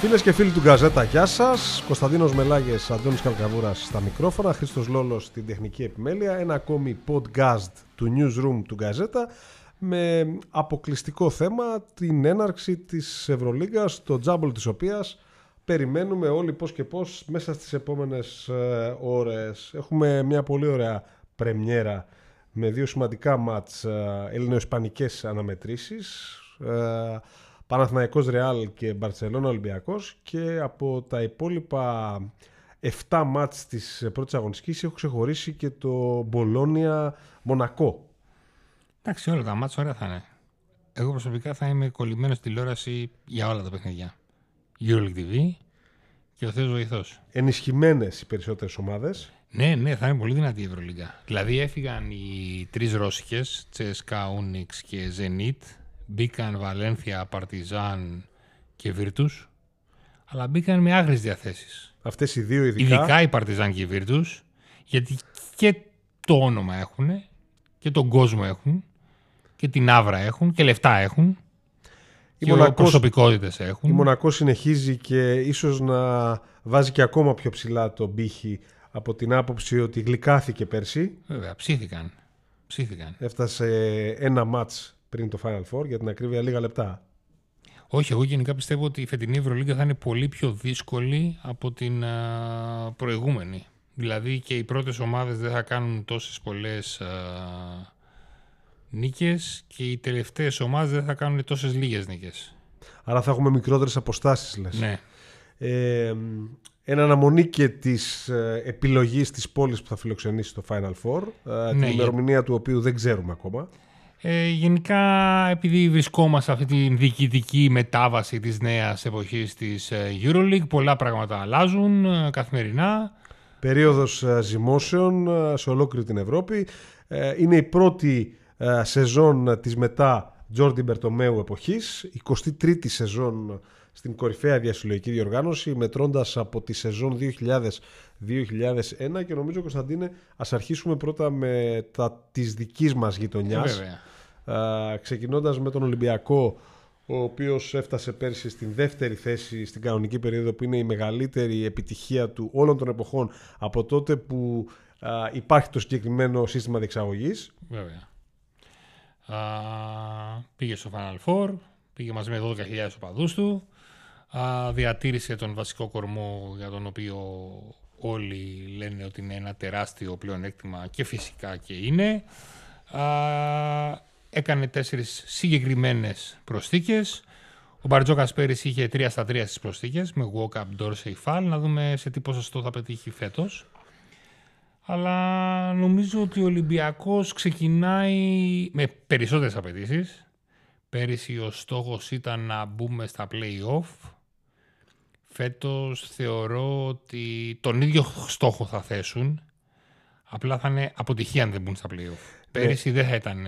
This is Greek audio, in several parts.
Φίλες και φίλοι του Γκαζέτα, γεια σας. Κωνσταντίνος Μελάγες, Αντώνης Καλκαβούρας στα μικρόφωνα, Χρήστος Λόλος στην τεχνική επιμέλεια. Ένα ακόμη podcast του Newsroom του Γκαζέτα με αποκλειστικό θέμα την έναρξη της Ευρωλίγκας, το τζάμπολ της οποίας περιμένουμε όλοι πώς και πώς μέσα στις επόμενες ε, ώρες. Έχουμε μια πολύ ωραία πρεμιέρα με δύο σημαντικά μάτς ε, ελληνοϊσπανικές αναμετρήσεις. Ε, Παναθηναϊκός Ρεάλ και Μπαρτσελώνα Ολυμπιακός και από τα υπόλοιπα 7 μάτς της πρώτης αγωνιστικής έχω ξεχωρίσει και το Μπολόνια Μονακό. Εντάξει, όλα τα μάτς ωραία θα είναι. Εγώ προσωπικά θα είμαι κολλημένος στη τηλεόραση για όλα τα παιχνίδια. EuroLeague TV και ο Θεός βοηθός. Ενισχυμένες οι περισσότερες ομάδες. Ναι, ναι, θα είναι πολύ δυνατή η Ευρωλίγκα. Δηλαδή έφυγαν οι τρεις Ρώσικες, Τσέσκα, Ούνιξ και Ζενίτ. Μπήκαν Βαλένθια, Παρτιζάν και Βίρτους. Αλλά μπήκαν με άγριες διαθέσεις. Αυτές οι δύο ειδικά. Ειδικά οι Παρτιζάν και οι Βίρτους. Γιατί και το όνομα έχουν και τον κόσμο έχουν και την άβρα έχουν και λεφτά έχουν. Η και Μονακός- προσωπικότητες έχουν. Η Μονακός συνεχίζει και ίσως να βάζει και ακόμα πιο ψηλά τον πύχη από την άποψη ότι γλυκάθηκε πέρσι. Βέβαια, ψήθηκαν. Ψήθηκαν. Έφτασε ένα μάτς πριν το Final Four για την ακρίβεια λίγα λεπτά. Όχι, εγώ γενικά πιστεύω ότι η φετινή Ευρωλίγκα θα είναι πολύ πιο δύσκολη από την α, προηγούμενη. Δηλαδή και οι πρώτες ομάδες δεν θα κάνουν τόσες πολλές α, νίκες και οι τελευταίες ομάδες δεν θα κάνουν τόσες λίγες νίκες. Άρα θα έχουμε μικρότερες αποστάσεις λες. Ναι. Ε, εν αναμονή και της ε, επιλογής της πόλης που θα φιλοξενήσει το Final Four, ε, την Ναι, ημερομηνία του οποίου δεν ξέρουμε ακόμα. Ε, γενικά, επειδή βρισκόμαστε σε αυτή τη διοικητική μετάβαση της νέας εποχής της ε, EuroLeague, πολλά πράγματα αλλάζουν ε, καθημερινά. Περίοδος ε, ζυμώσεων ε, σε ολόκληρη την Ευρώπη. Ε, Είναι η πρώτη ε, σεζόν της μετά Τζόρντι Μπερτομέου εποχής. 23η σεζόν στην κορυφαία διασυλλογική διοργάνωση μετρώντας από τη σεζόν 2000-2001 και νομίζω Κωνσταντίνε ας αρχίσουμε πρώτα με τα της δικής μας Ε, γειτονιάς. βέβαια. Α, ξεκινώντας με τον Ολυμπιακό ο οποίος έφτασε πέρσι στην δεύτερη θέση στην κανονική περίοδο που είναι η μεγαλύτερη επιτυχία του όλων των εποχών από τότε που α, υπάρχει το συγκεκριμένο σύστημα διεξαγωγής. Βέβαια. Α, πήγε στο Final Four, πήγε μαζί με 12.000 οπαδούς του, α, διατήρησε τον βασικό κορμό για τον οποίο όλοι λένε ότι είναι ένα τεράστιο πλεονέκτημα και φυσικά και είναι. Α, έκανε τέσσερις συγκεκριμένες προσθήκες. Ο Μπαρτζόκας πέρυσι είχε 3 στα 3 στις προσθήκες με walk-up, dorsey, fall. Να δούμε σε τι ποσοστό θα πετύχει φέτος. Αλλά νομίζω ότι ο Ολυμπιακός ξεκινάει με περισσότερες απαιτήσεις. Πέρυσι ο στόχος ήταν να μπούμε στα play-off. Φέτος θεωρώ ότι τον ίδιο στόχο θα θέσουν. Απλά θα είναι αποτυχία αν δεν μπουν στα play-off. Πέρυσι δεν θα ήταν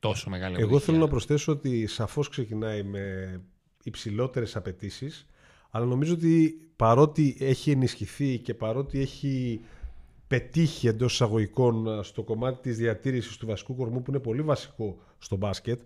τόσο μεγάλη αποτυχία. Εγώ θέλω να προσθέσω ότι σαφώς ξεκινάει με υψηλότερες απαιτήσεις, αλλά νομίζω ότι παρότι έχει ενισχυθεί και παρότι έχει πετύχει εντός εισαγωγικών στο κομμάτι της διατήρησης του βασικού κορμού που είναι πολύ βασικό στο μπάσκετ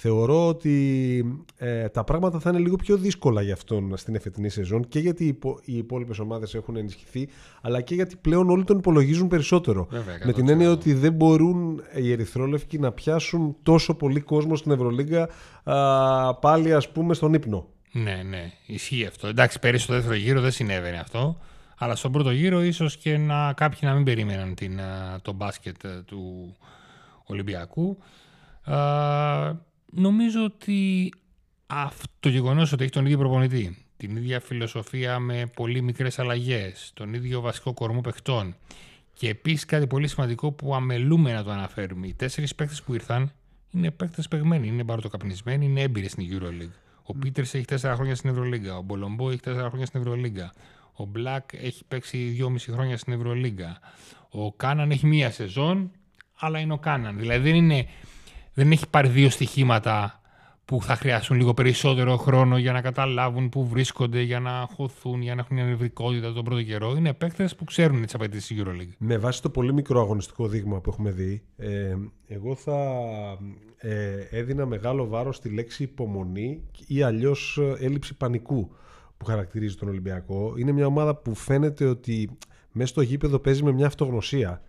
θεωρώ ότι ε, τα πράγματα θα είναι λίγο πιο δύσκολα για αυτόν στην εφετινή σεζόν και γιατί οι, υπο, οι υπόλοιπες ομάδες έχουν ενισχυθεί αλλά και γιατί πλέον όλοι τον υπολογίζουν περισσότερο Βέβαια, με την έννοια ότι δεν μπορούν οι ερυθρόλευκοι να πιάσουν τόσο πολύ κόσμο στην Ευρωλίγκα α, πάλι ας πούμε στον ύπνο Ναι, ναι, ισχύει αυτό. Εντάξει, πέρυσι στο δεύτερο γύρο δεν συνέβαινε αυτό. Αλλά στον πρώτο γύρο ίσως και να, κάποιοι να μην περίμεναν την, α, το μπάσκετ ε, του Ολυμπιακού. Α, νομίζω ότι αυτό το γεγονός ότι έχει τον ίδιο προπονητή, την ίδια φιλοσοφία με πολύ μικρές αλλαγές, τον ίδιο βασικό κορμό παιχτών και επίσης κάτι πολύ σημαντικό που αμελούμε να το αναφέρουμε. Οι τέσσερις παίκτες που ήρθαν είναι παίκτες παιγμένοι, είναι μπαρτοκαπνισμένοι, είναι έμπειροι στην EuroLeague. Ο Πίτερς έχει τέσσερα χρόνια στην Ευρωλίγκα, ο Μπολομπό έχει τέσσερα χρόνια στην Ευρωλίγκα, ο Μπλακ έχει παίξει δυόμιση χρόνια στην Ευρωλίγκα, ο Κάναν έχει μία σεζόν, αλλά είναι ο Κάναν. Δηλαδή δεν, είναι, δεν έχει πάρει δύο στοιχήματα που θα χρειαστούν λίγο περισσότερο χρόνο για να καταλάβουν πού βρίσκονται, για να χωθούν, για να έχουν μια νευρικότητα τον πρώτο καιρό. Είναι παίκτες που ξέρουν τις απαιτήσεις της EuroLeague. Με βάση το πολύ μικρό αγωνιστικό δείγμα που έχουμε δει, ε, εγώ θα ε, έδινα μεγάλο βάρος στη λέξη υπομονή ή αλλιώς ε, έλλειψη πανικού που χαρακτηρίζει τον Ολυμπιακό. Είναι μια ομάδα που φαίνεται ότι μέσα στο γήπεδο παίζει με μια αυτογνωσία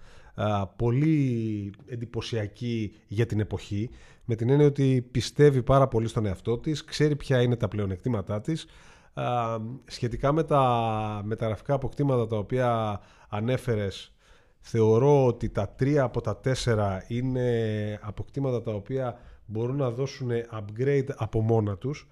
πολύ εντυπωσιακή για την εποχή με την έννοια ότι πιστεύει πάρα πολύ στον εαυτό της, ξέρει ποια είναι τα πλεονεκτήματά της. Σχετικά με τα μεταγραφικά αποκτήματα τα οποία ανέφερες θεωρώ ότι τα τρία από τα τέσσερα είναι αποκτήματα τα οποία μπορούν να δώσουν upgrade από μόνα τους.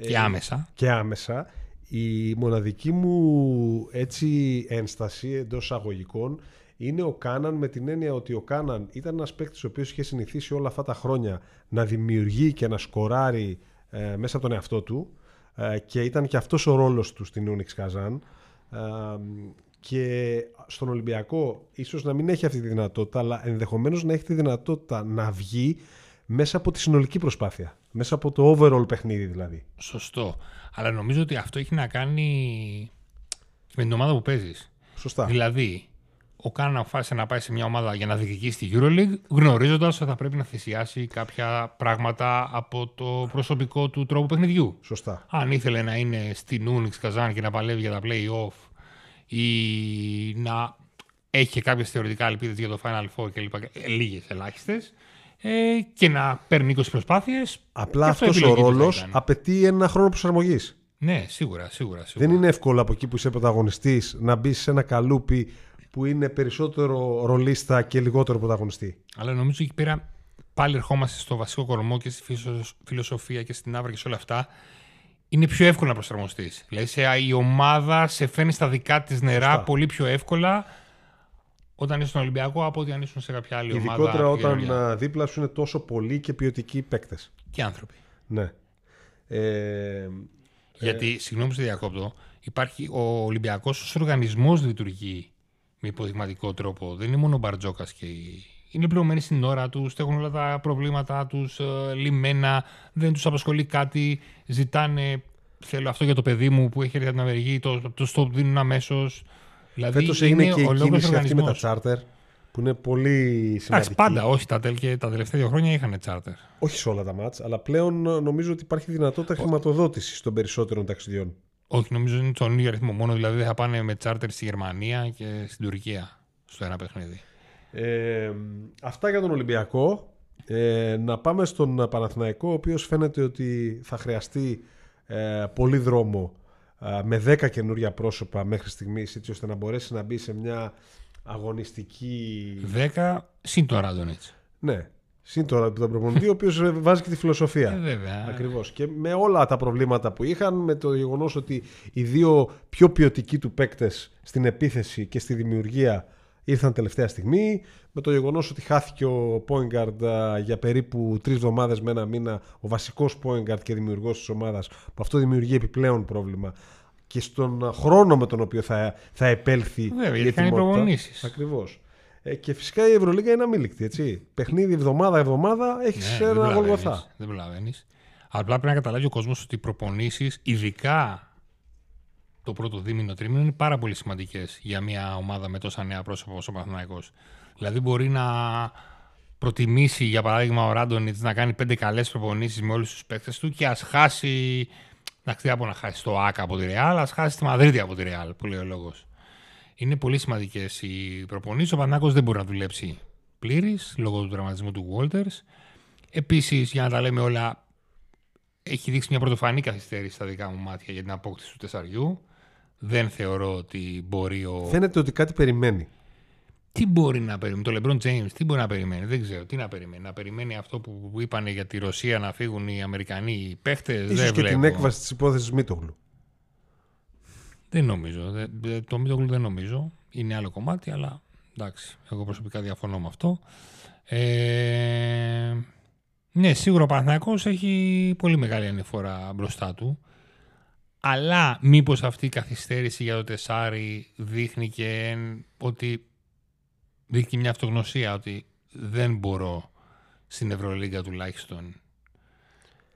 Και ε, άμεσα. και άμεσα. Η μοναδική μου έτσι ένσταση εντός αγωγικών είναι ο Κάναν με την έννοια ότι ο Κάναν ήταν ένας παίκτης ο οποίος είχε συνηθίσει όλα αυτά τα χρόνια να δημιουργεί και να σκοράρει ε, μέσα από τον εαυτό του ε, και ήταν και αυτός ο ρόλος του στην Ούνιξ Καζάν ε, και στον Ολυμπιακό ίσως να μην έχει αυτή τη δυνατότητα αλλά ενδεχομένως να έχει τη δυνατότητα να βγει μέσα από τη συνολική προσπάθεια. Μέσα από το overall παιχνίδι δηλαδή. Σωστό. Αλλά νομίζω ότι αυτό έχει να κάνει με την ομάδα που παίζεις. Σωστά. Δηλαδή, ο Κάναν αποφάσισε να πάει σε μια ομάδα για να διεκδικήσει τη EuroLeague, γνωρίζοντας ότι θα πρέπει να θυσιάσει κάποια πράγματα από το προσωπικό του τρόπο παιχνιδιού. Σωστά. Αν ήθελε να είναι στην Unix Καζάν και να παλεύει για τα play-off ή να έχει κάποιες θεωρητικά ελπίδες για το Final Four κλπ. Λίγες ελάχιστες. Ε, και να παίρνει 20 προσπάθειες. Απλά αυτό ο ρόλος απαιτεί ένα χρόνο προσαρμογής. Ναι, σίγουρα, σίγουρα, σίγουρα. Δεν είναι εύκολο από εκεί που είσαι πρωταγωνιστής να μπεις σε ένα καλούπι που είναι περισσότερο ρολίστα και λιγότερο πρωταγωνιστή. Αλλά νομίζω εκεί πέρα πάλι ερχόμαστε στο βασικό κορμό και στη φιλοσοφία και στην άβρα και σε όλα αυτά. Είναι πιο εύκολο να προσαρμοστείς. Δηλαδή η ομάδα σε φαίνει στα δικά της νερά πολύ πιο εύκολα όταν είσαι στον Ολυμπιακό από ότι αν ήσουν σε κάποια άλλη Ειδικότερα ομάδα. Ειδικότερα όταν δίπλα σου είναι τόσο πολλοί και ποιοτικοί παίκτες. Και άνθρωποι. Ναι. Ε, Γιατί, ε... συγγνώμη σε διακόπτω, υπάρχει ο Ολυμπιακός ως οργανισμός λειτουργεί με υποδειγματικό τρόπο. Δεν είναι μόνο ο Μπαρτζόκας και οι... Είναι πληρωμένοι στην ώρα τους, έχουν όλα τα προβλήματά τους ε, λιμένα, δεν τους απασχολεί κάτι, ζητάνε. Θέλω αυτό για το παιδί μου που έχει έρθει από την Αμερική, το, το, το δίνουν αμέσως. Δηλαδή Φέτος έγινε και η κίνηση αυτή με τα τσάρτερ που είναι πολύ σημαντική. Εντάξει, πάντα, όχι τα, και τα τελευταία δύο χρόνια είχαν τσάρτερ. Όχι σε όλα τα μάτς, αλλά πλέον νομίζω ότι υπάρχει δυνατότητα χρηματοδότησης των περισσότερων ταξιδιών. Όχι, νομίζω είναι τον ίδιο αριθμό. Μόνο δηλαδή θα πάνε με τσάρτερ στη Γερμανία και στην Τουρκία στο ένα παιχνίδι. Ε, αυτά για τον Ολυμπιακό. Ε, να πάμε στον Παναθηναϊκό, ο οποίος φαίνεται ότι θα χρειαστεί ε, πολύ δρόμο ε, με 10 καινούρια πρόσωπα μέχρι στιγμής, έτσι ώστε να μπορέσει να μπει σε μια αγωνιστική... 10 συν το Ράντονιτς. Ναι, Συν τώρα τον προπονητή, ο οποίος βάζει και τη φιλοσοφία. Ε, βέβαια. Ακριβώς. Και με όλα τα προβλήματα που είχαν, με το γεγονός ότι οι δύο πιο ποιοτικοί του παίκτες στην επίθεση και στη δημιουργία ήρθαν τελευταία στιγμή. Με το γεγονός ότι χάθηκε ο Πόιγκαρντ για περίπου τρεις εβδομάδες με ένα μήνα, ο βασικός Πόιγκαρντ και δημιουργός της ομάδας, που αυτό δημιουργεί επιπλέον πρόβλημα. Και στον χρόνο με τον οποίο θα, θα επέλθει Βέβαια, η ετοιμότητα. Ακριβώς. Ε, και φυσικά η Ευρωλίγα είναι αμήλικτη. Έτσι. Παιχνίδι εβδομάδα-εβδομάδα έχεις ναι, ένα γολγοθά. Δεν προλαβαίνει. Απλά πρέπει να καταλάβει ο κόσμος ότι οι προπονήσεις, ειδικά το πρώτο δίμηνο τρίμηνο, είναι πάρα πολύ σημαντικές για μια ομάδα με τόσα νέα πρόσωπα όπως ο Παναθυναϊκό. Δηλαδή μπορεί να προτιμήσει, για παράδειγμα, ο Ράντονιτς να κάνει πέντε καλές προπονήσεις με όλους τους παίκτες του και ας χάσει. Να τι να χάσει το ΑΚΑ από τη Ρεάλ, ας χάσει τη Μαδρίτη από τη Ρεάλ, που λέει ο λόγος. Είναι πολύ σημαντικές οι προπονήσεις. Ο Πανάκος δεν μπορεί να δουλέψει πλήρης λόγω του τραυματισμού του Walters. Επίσης, για να τα λέμε όλα, έχει δείξει μια πρωτοφανή καθυστέρηση στα δικά μου μάτια για την απόκτηση του τεσσαριού. Δεν θεωρώ ότι μπορεί ο. Φαίνεται ότι κάτι περιμένει. Τι μπορεί να περιμένει, το LeBron James, τι μπορεί να περιμένει, δεν ξέρω. Τι να περιμένει, να περιμένει αυτό που είπαν για τη Ρωσία να φύγουν οι Αμερικανοί παίχτες; Ίσως και την έκβαση της υπόθεσης Μίτογλου. Δεν νομίζω. Το Μίτογλου δεν νομίζω. Είναι άλλο κομμάτι, αλλά εντάξει. Εγώ προσωπικά διαφωνώ με αυτό. Ε, ναι, σίγουρα ο Παναθηναϊκός έχει πολύ μεγάλη ανηφορά μπροστά του. Αλλά μήπως αυτή η καθυστέρηση για το Τεσάρι δείχνει και ότι δείχνει μια αυτογνωσία ότι δεν μπορώ στην Ευρωλίγκα τουλάχιστον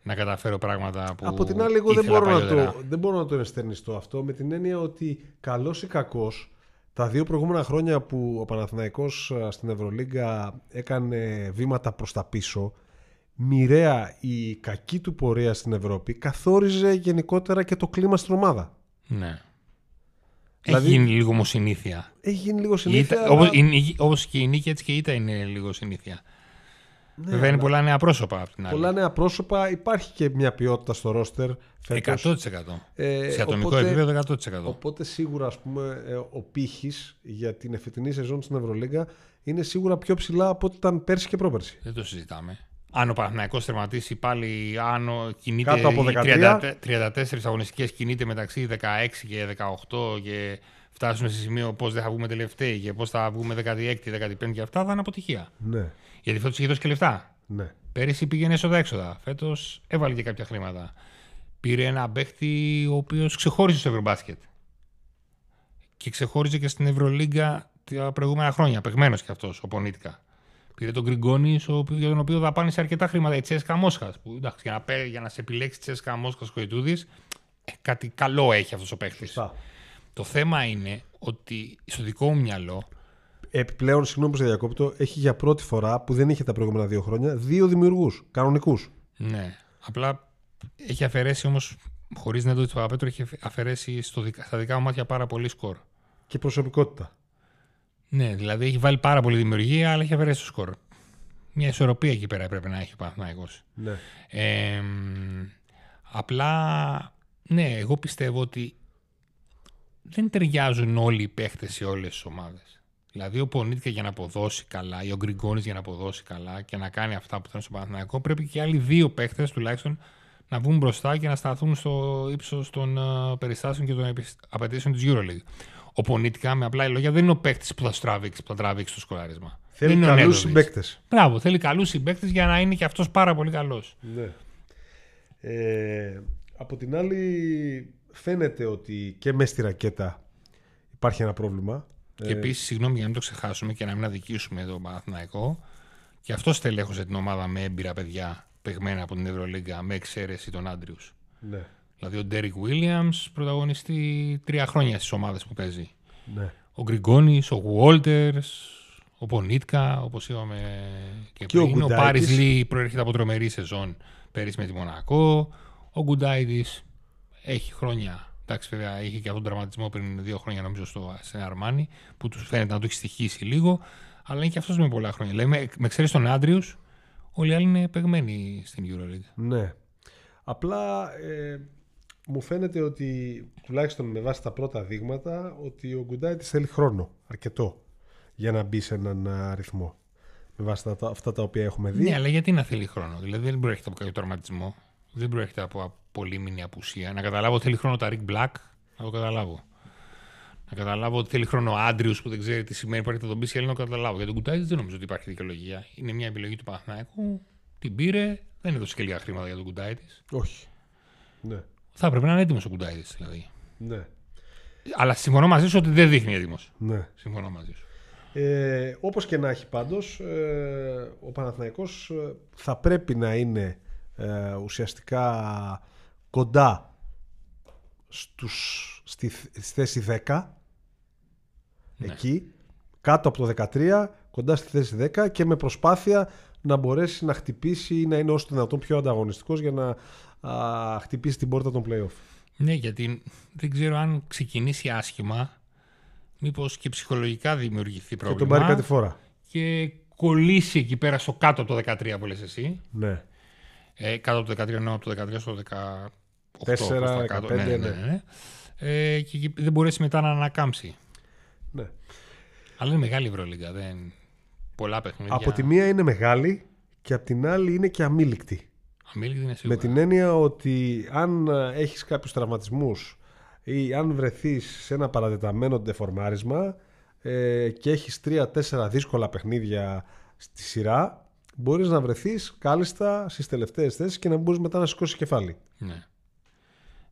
να καταφέρω πράγματα που Από την άλλη, εγώ δεν μπορώ, να το, δεν μπορώ να το ενστερνιστώ αυτό με την έννοια ότι καλός ή κακός, τα δύο προηγούμενα χρόνια που ο Παναθηναϊκός στην Ευρωλίγκα έκανε βήματα προς τα πίσω μοιραία η κακή του πορεία στην Ευρώπη καθόριζε γενικότερα και το κλίμα στην ομάδα. Ναι. Δηλαδή- Έχει γίνει λίγο όμως συνήθεια. Έχει γίνει λίγο συνήθεια. Ήττα- αλλά- όπως, είναι- όπως και η νίκη έτσι και η ήττα είναι λίγο συνήθεια. Ναι, Βέβαια είναι αλλά πολλά νέα πρόσωπα από την άλλη. πολλά νέα πρόσωπα. Υπάρχει και μια ποιότητα στο ρόστερ φέτος. 100%. Ε, Σε ατομικό οπότε- επίπεδο 100%. Οπότε σίγουρα ας πούμε, ε, ο πύχης για την εφετινή σεζόν στην Ευρωλίγκα είναι σίγουρα πιο ψηλά από ό,τι ήταν πέρσι και πρόπερσι. Δεν το συζητάμε. Αν ο Παναθηναϊκός τερματίσει πάλι άνω, κινείται Κάτω από οι 13. 30 34 αγωνιστικές κινείται μεταξύ 16 και 18 και φτάσουμε σε σημείο πώς δεν θα βγούμε τελευταίοι και πώς θα βγούμε 16, 15 και αυτά θα είναι αποτυχία. Ναι, Γιατί φέτος είχε δώσει και λεφτά. ναι. Πέρυσι πήγαινε έσοδα-έξοδα. Φέτος έβαλε και κάποια χρήματα. Πήρε ένα παίχτη ο οποίος ξεχώριζε στο Ευρωμπάσκετ. Και ξεχώριζε και στην Ευρωλίγκα τα προηγούμενα χρόνια. Παιγμένο κι αυτός, ο Πονίτικα. Πήρε τον Γκριγκόνη, ο οποίος- για τον οποίο δαπάνησε αρκετά χρήματα η Τσέσκα Μόσχας. Που εντάξει, για να, πέ- για να σε επιλέξει Τσέσκα Μόσχας Κοϊτούδη, ε, κάτι καλό έχει αυτός ο παίχτης. Σωστά. Το θέμα είναι ότι στο δικό μου μυαλό Επιπλέον, συγγνώμη που σε διακόπτω, έχει για πρώτη φορά που δεν είχε τα προηγούμενα δύο χρόνια δύο δημιουργούς κανονικούς. Ναι. Απλά έχει αφαιρέσει όμως, χωρίς να το δεις του Παπαπέτρου, έχει αφαιρέσει στο, δικα- στα δικά μου μάτια πάρα πολύ σκορ. Και προσωπικότητα. Ναι, δηλαδή έχει βάλει πάρα πολύ δημιουργία, αλλά έχει αφαιρέσει το σκορ. Μια ισορροπία εκεί πέρα πρέπει να έχει ο Παναθηναϊκός. Ναι. Ε, μ, απλά, ναι, εγώ πιστεύω ότι δεν ταιριάζουν όλοι οι παίχτε σε όλες τις ομάδες. Δηλαδή, ο Πονίτικα για να αποδώσει καλά ή ο Γκριγκόνης για να αποδώσει καλά και να κάνει αυτά που θέλει στο Παναθηναϊκό, πρέπει και οι άλλοι δύο παίχτε τουλάχιστον να βγουν μπροστά και να σταθούν στο ύψος των ε, περιστάσεων και των επισ- απαιτήσεων της Euroleague. Ο Πονίτικα, με απλά λόγια, δεν είναι ο παίχτη που θα σου τραβήξει, που θα τραβήξει το σκοράρισμα. Θέλει δεν είναι ο καλούς Νέντοβιτς. συμπαίκτες. Μπράβο, θέλει καλούς συμπαίκτες για να είναι και αυτός πάρα πολύ καλός. Ναι. Ε, από την άλλη, φαίνεται ότι και μες στη ρακέτα υπάρχει ένα πρόβλημα. Και επίσης, συγγνώμη για να μην το ξεχάσουμε και να μην αδικήσουμε τον Παναθηναϊκό, και αυτό στελέχωσε την ομάδα με έμπειρα παιδιά παιγμένα από την Ευρωλίγκα με εξαίρεση τον Άντριους. Ναι. Δηλαδή ο Ντέρικ Βίλιαμς πρωταγωνιστεί τρία χρόνια στις ομάδες που παίζει. ναι. Ο Γκριγκόνης, ο Γουόλτερς, ο Πονίτκα, όπως είπαμε και, Και ο πριν. Ο, Γκουντάιτης. Πάρης Λί προέρχεται από τρομερή σεζόν πέρυσι με τη Μονακό. Ο Γκουντάιδη έχει χρόνια. Εντάξει, βέβαια, είχε και αυτόν τον τραυματισμό πριν δύο χρόνια, νομίζω, στο στην Αρμάνι, που τους φαίνεται να του έχει στοιχήσει λίγο. Αλλά είναι και αυτός με πολλά χρόνια. Δηλαδή, με, με ξέρεις τον Άντριους, όλοι οι άλλοι είναι παιγμένοι στην Euroleague. Ναι. Απλά ε, μου φαίνεται ότι τουλάχιστον με βάση τα πρώτα δείγματα ότι ο Γκουντάιτης θέλει χρόνο αρκετό για να μπει σε έναν α, ρυθμό. Με βάση τα, τα- αυτά τα οποία έχουμε δει. Ναι, αλλά γιατί να θέλει χρόνο; Δηλαδή δεν προέρχεται από κάποιο τραυματισμό. Δεν προέρχεται από πολύμηνη απουσία. Να καταλάβω ότι θέλει χρόνο τα Rick Black, να το καταλάβω. Να καταλάβω ότι θέλει χρόνο ο Άντριου που δεν ξέρει τι σημαίνει υπάρχει τον πίσει, να το καταλάβω. Για τον Κουτάιδη δεν νομίζω ότι υπάρχει δικαιολογία. Είναι μια επιλογή του Παναθηναϊκού. Την πήρε, δεν έδωσε και λίγα χρήματα για τον Κουτάιδη. Όχι. Ναι. Θα έπρεπε να είναι έτοιμος ο Κουτάιδη δηλαδή. Ναι. Αλλά συμφωνώ μαζί σου ότι δεν δείχνει έτοιμος. ναι. Συμφωνώ μαζί σου. Ε, όπως και να έχει πάντως, ε, ο Παναθηναϊκός ε, θα πρέπει να είναι ε, ουσιαστικά κοντά στους, στη, στη θέση 10 Ναι. εκεί, κάτω από το 13, κοντά στη θέση 10 και με προσπάθεια να μπορέσει να χτυπήσει ή να είναι όσο το δυνατόν πιο ανταγωνιστικός για να α, χτυπήσει την πόρτα των play-off. Ναι, γιατί δεν ξέρω αν ξεκινήσει άσχημα, μήπως και ψυχολογικά δημιουργηθεί Και πρόβλημα. τον πάρει κάτι φορά. και κολλήσει εκεί πέρα στο κάτω από το 13 που λες εσύ. Ναι. Ε, κάτω από το 13 εννοώ από το 13 στο 18. Προς 4, τα κάτω. 15, ναι, ναι, ναι. ναι. Ε, και εκεί δεν μπορέσει μετά να ανακάμψει. ναι. Αλλά είναι μεγάλη η Ευρωλίγκα. Δεν... Πολλά παιχνίδια. Από τη μία είναι μεγάλη και από την άλλη είναι και αμήλικτη. Αμήλικτη είναι σίγουρα. Με την έννοια ότι αν ε, έχεις κάποιους τραυματισμούς ή αν βρεθείς σε ένα παρατεταμένο ντεφορμάρισμα ε, και έχεις τρία-τέσσερα δύσκολα παιχνίδια στη σειρά μπορείς να βρεθείς κάλλιστα στις τελευταίες θέσεις και να μπορείς μετά να σηκώσεις κεφάλι. Ναι.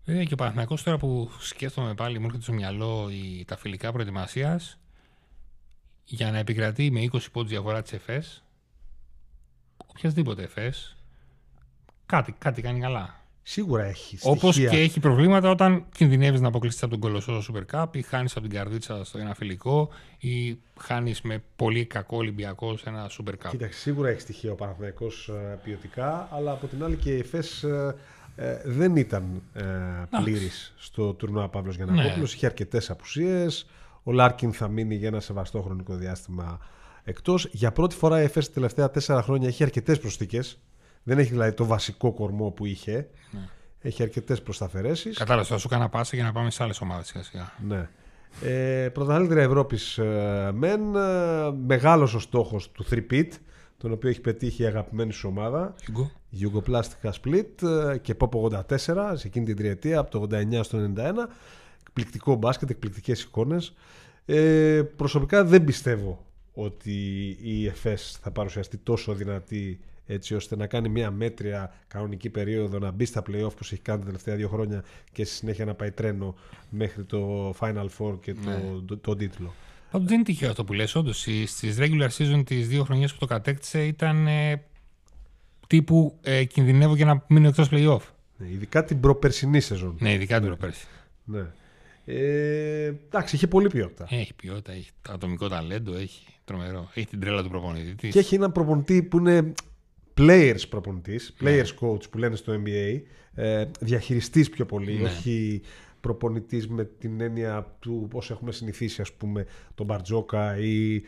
Βέβαια και ο Παναθηναϊκός τώρα που σκέφτομαι πάλι, μου έρχεται στο μυαλό η, τα φιλικά προετοιμασίας για να επικρατεί με 20 πόντους διαφορά της ΕΦΕΣ, οποιασδήποτε ΕΦΕΣ, κάτι, κάτι κάνει καλά. Σίγουρα έχει Όπως στοιχεία. και έχει προβλήματα όταν κινδυνεύεις να αποκλειστείς από τον Κολοσσό στο Super Cup ή χάνεις από την Καρδίτσα στο ένα φιλικό ή χάνεις με πολύ κακό Ολυμπιακό σε ένα Super Cup. Κοίταξε, σίγουρα έχει στοιχεία ο Παναθηναϊκός ε, ποιοτικά, αλλά από την άλλη και η ΕΦΕΣ ε, ε, δεν ήταν ε, πλήρης στο τουρνουά Παύλος Γιανακόπουλος. Ναι. Είχε αρκετές απουσίες. Ο Λάρκιν θα μείνει για ένα σεβαστό χρονικό διάστημα εκτός. Για πρώτη φορά η ΕΦΕΣ τα τελευταία τέσσερα χρόνια έχει αρκετές προσθήκες. Δεν έχει δηλαδή το βασικό κορμό που είχε. Ναι. Έχει αρκετές προσταφαιρέσεις. Κατάλαβες, θα σου έκανα πάσα για να πάμε σε άλλες ομάδες σιγά Ναι. Ε, Πρωταθλήτρια Ευρώπης ε, μεν. Ε, Μεγάλος ο στόχος του 3-pit, τον οποίο έχει πετύχει η αγαπημένη σου ομάδα. Γιουγκοπλάστικα Split ε, και Pop 84 σε εκείνη την τριετία από το 89 στο 91. Εκπληκτικό μπάσκετ, εκπληκτικές εικόνες. Ε, προσωπικά δεν πιστεύω ότι η ΕΦΕΣ θα παρουσιαστεί τόσο δυνατή έτσι ώστε να κάνει μια μέτρια κανονική περίοδο να μπει στα playoff που έχει κάνει τα τελευταία δύο χρόνια και στη συνέχεια να πάει τρένο μέχρι το Final Four και το, ναι. το, το, τίτλο. Πάντως δεν είναι τυχαίο αυτό που λες. Όντως, στις regular season τις δύο χρονιές που το κατέκτησε ήταν ε, τύπου ε, κινδυνεύω για να μείνω εκτός playoff. Ναι, ειδικά την προπερσινή σεζόν. Ναι, ειδικά την προπέρσι. Ναι. Ε, εντάξει, είχε πολύ ποιότητα. Έχει ποιότητα, έχει ατομικό ταλέντο, έχει τρομερό. Έχει την τρέλα του προπονητή. Και έχει έναν προπονητή που είναι players προπονητής, ναι. players coach που λένε στο NBA, ε, διαχειριστής πιο πολύ, ναι. όχι προπονητής με την έννοια του πώς έχουμε συνηθίσει ας πούμε τον Μπαρτζόκα ή ε,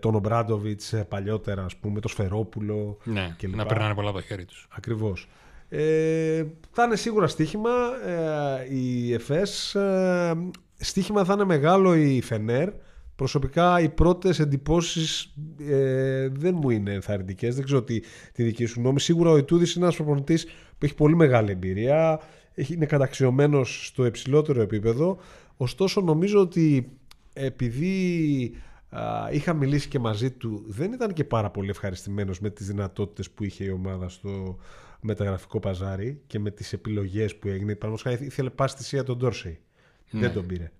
τον Ομπράντοβιτς ε, παλιότερα ας πούμε, τον Σφερόπουλο ναι, και να περνάνε πολλά από το χέρι τους. Ακριβώς. Ε, θα είναι σίγουρα στοίχημα ε, η ΕΦΕΣ, ε, στοίχημα θα είναι μεγάλο η Φενέρ, Προσωπικά οι πρώτες εντυπώσεις ε, δεν μου είναι ενθαρρυντικές. Δεν ξέρω τι, τη δική σου γνώμη. Σίγουρα ο Ιτούδης είναι ένας προπονητής που έχει πολύ μεγάλη εμπειρία. Είναι καταξιωμένος στο υψηλότερο επίπεδο. Ωστόσο, νομίζω ότι επειδή είχα μιλήσει και μαζί του, δεν ήταν και πάρα πολύ ευχαριστημένος με τις δυνατότητες που είχε η ομάδα στο μεταγραφικό παζάρι και με τις επιλογές που έγινε. Παραδείγματος ήθελε πάση θυσία τον Ντόρσεϊ. Δεν ναι. τον πήρε.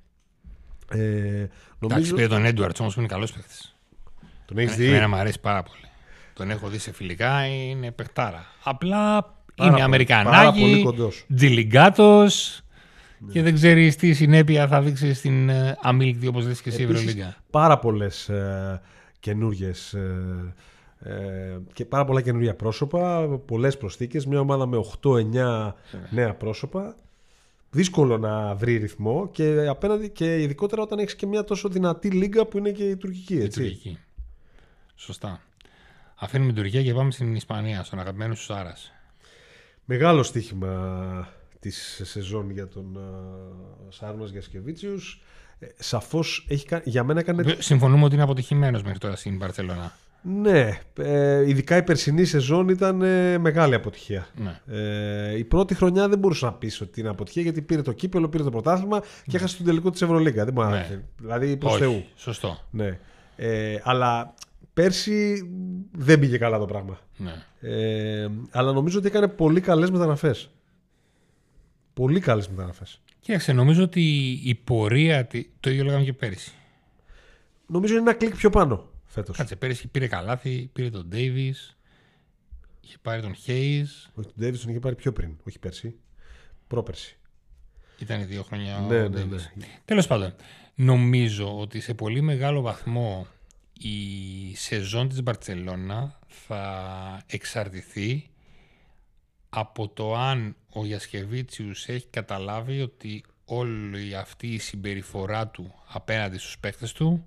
Ε, νομίζω... Εντάξει, πήρε τον Έντουαρτς όμως που είναι καλός παίχτη. Τον έχεις δει; Εμένα μου αρέσει πάρα πολύ. Τον έχω δει σε φιλικά, είναι παιχτάρα. Απλά πάρα είναι Αμερικανάκι, τζιλιγκάτος ναι. και δεν ξέρεις τι συνέπεια θα δείξεις στην ε, αμήλικτη όπως δει και εσύ η Ευρωλίγκα. Πάρα πολλές ε, καινούριε. Ε, ε, και πάρα πολλά καινούργια πρόσωπα, πολλές προσθήκες. Μια ομάδα με 8-9 ναι. νέα πρόσωπα δύσκολο να βρει ρυθμό και απέναντι και ειδικότερα όταν έχεις και μια τόσο δυνατή λίγα που είναι και η τουρκική. Έτσι. Η τουρκική. Σωστά. Αφήνουμε την Τουρκία και πάμε στην Ισπανία, στον αγαπημένο σου Σάρας. Μεγάλο στοίχημα της σεζόν για τον uh, Σάρμα Γιασκεβίτσιους. Ε, Σαφώς για μένα έκανε. Συμφωνούμε ότι είναι αποτυχημένος μέχρι τώρα στην Παρσελόνα. Ναι, ε, ειδικά η περσινή σεζόν ήταν ε, μεγάλη αποτυχία. Ναι. Ε, η πρώτη χρονιά δεν μπορούσε να πεις ότι είναι αποτυχία γιατί πήρε το κύπελο, πήρε το πρωτάθλημα και ναι. έχασε τον τελικό της Ευρωλίγκα. Δεν ναι. Δηλαδή προς Θεού. Σωστό. Ναι. Ε, αλλά πέρσι δεν πήγε καλά το πράγμα. Ναι. Ε, αλλά νομίζω ότι έκανε πολύ καλές μεταγραφέ. Πολύ καλές μεταγραφές. Κοίταξε, νομίζω ότι η πορεία. Το ίδιο λέγαμε και πέρσι. Νομίζω είναι ένα κλικ πιο πάνω. Φέτος. Κάτσε, πέρυσι πήρε καλάθι, πήρε τον Ντέιβι, είχε πάρει τον Χέι. Όχι, τον Ντέιβι τον είχε πάρει πιο πριν, όχι πέρσι. Πρόπερσι. Ήταν δύο χρόνια ναι, ο ναι, ναι. Τέλος πάντων, νομίζω ότι σε πολύ μεγάλο βαθμό η σεζόν της Μπαρτσελώνα θα εξαρτηθεί από το αν ο Γιασκεβίτσιους έχει καταλάβει ότι όλη αυτή η συμπεριφορά του απέναντι στους παίκτες του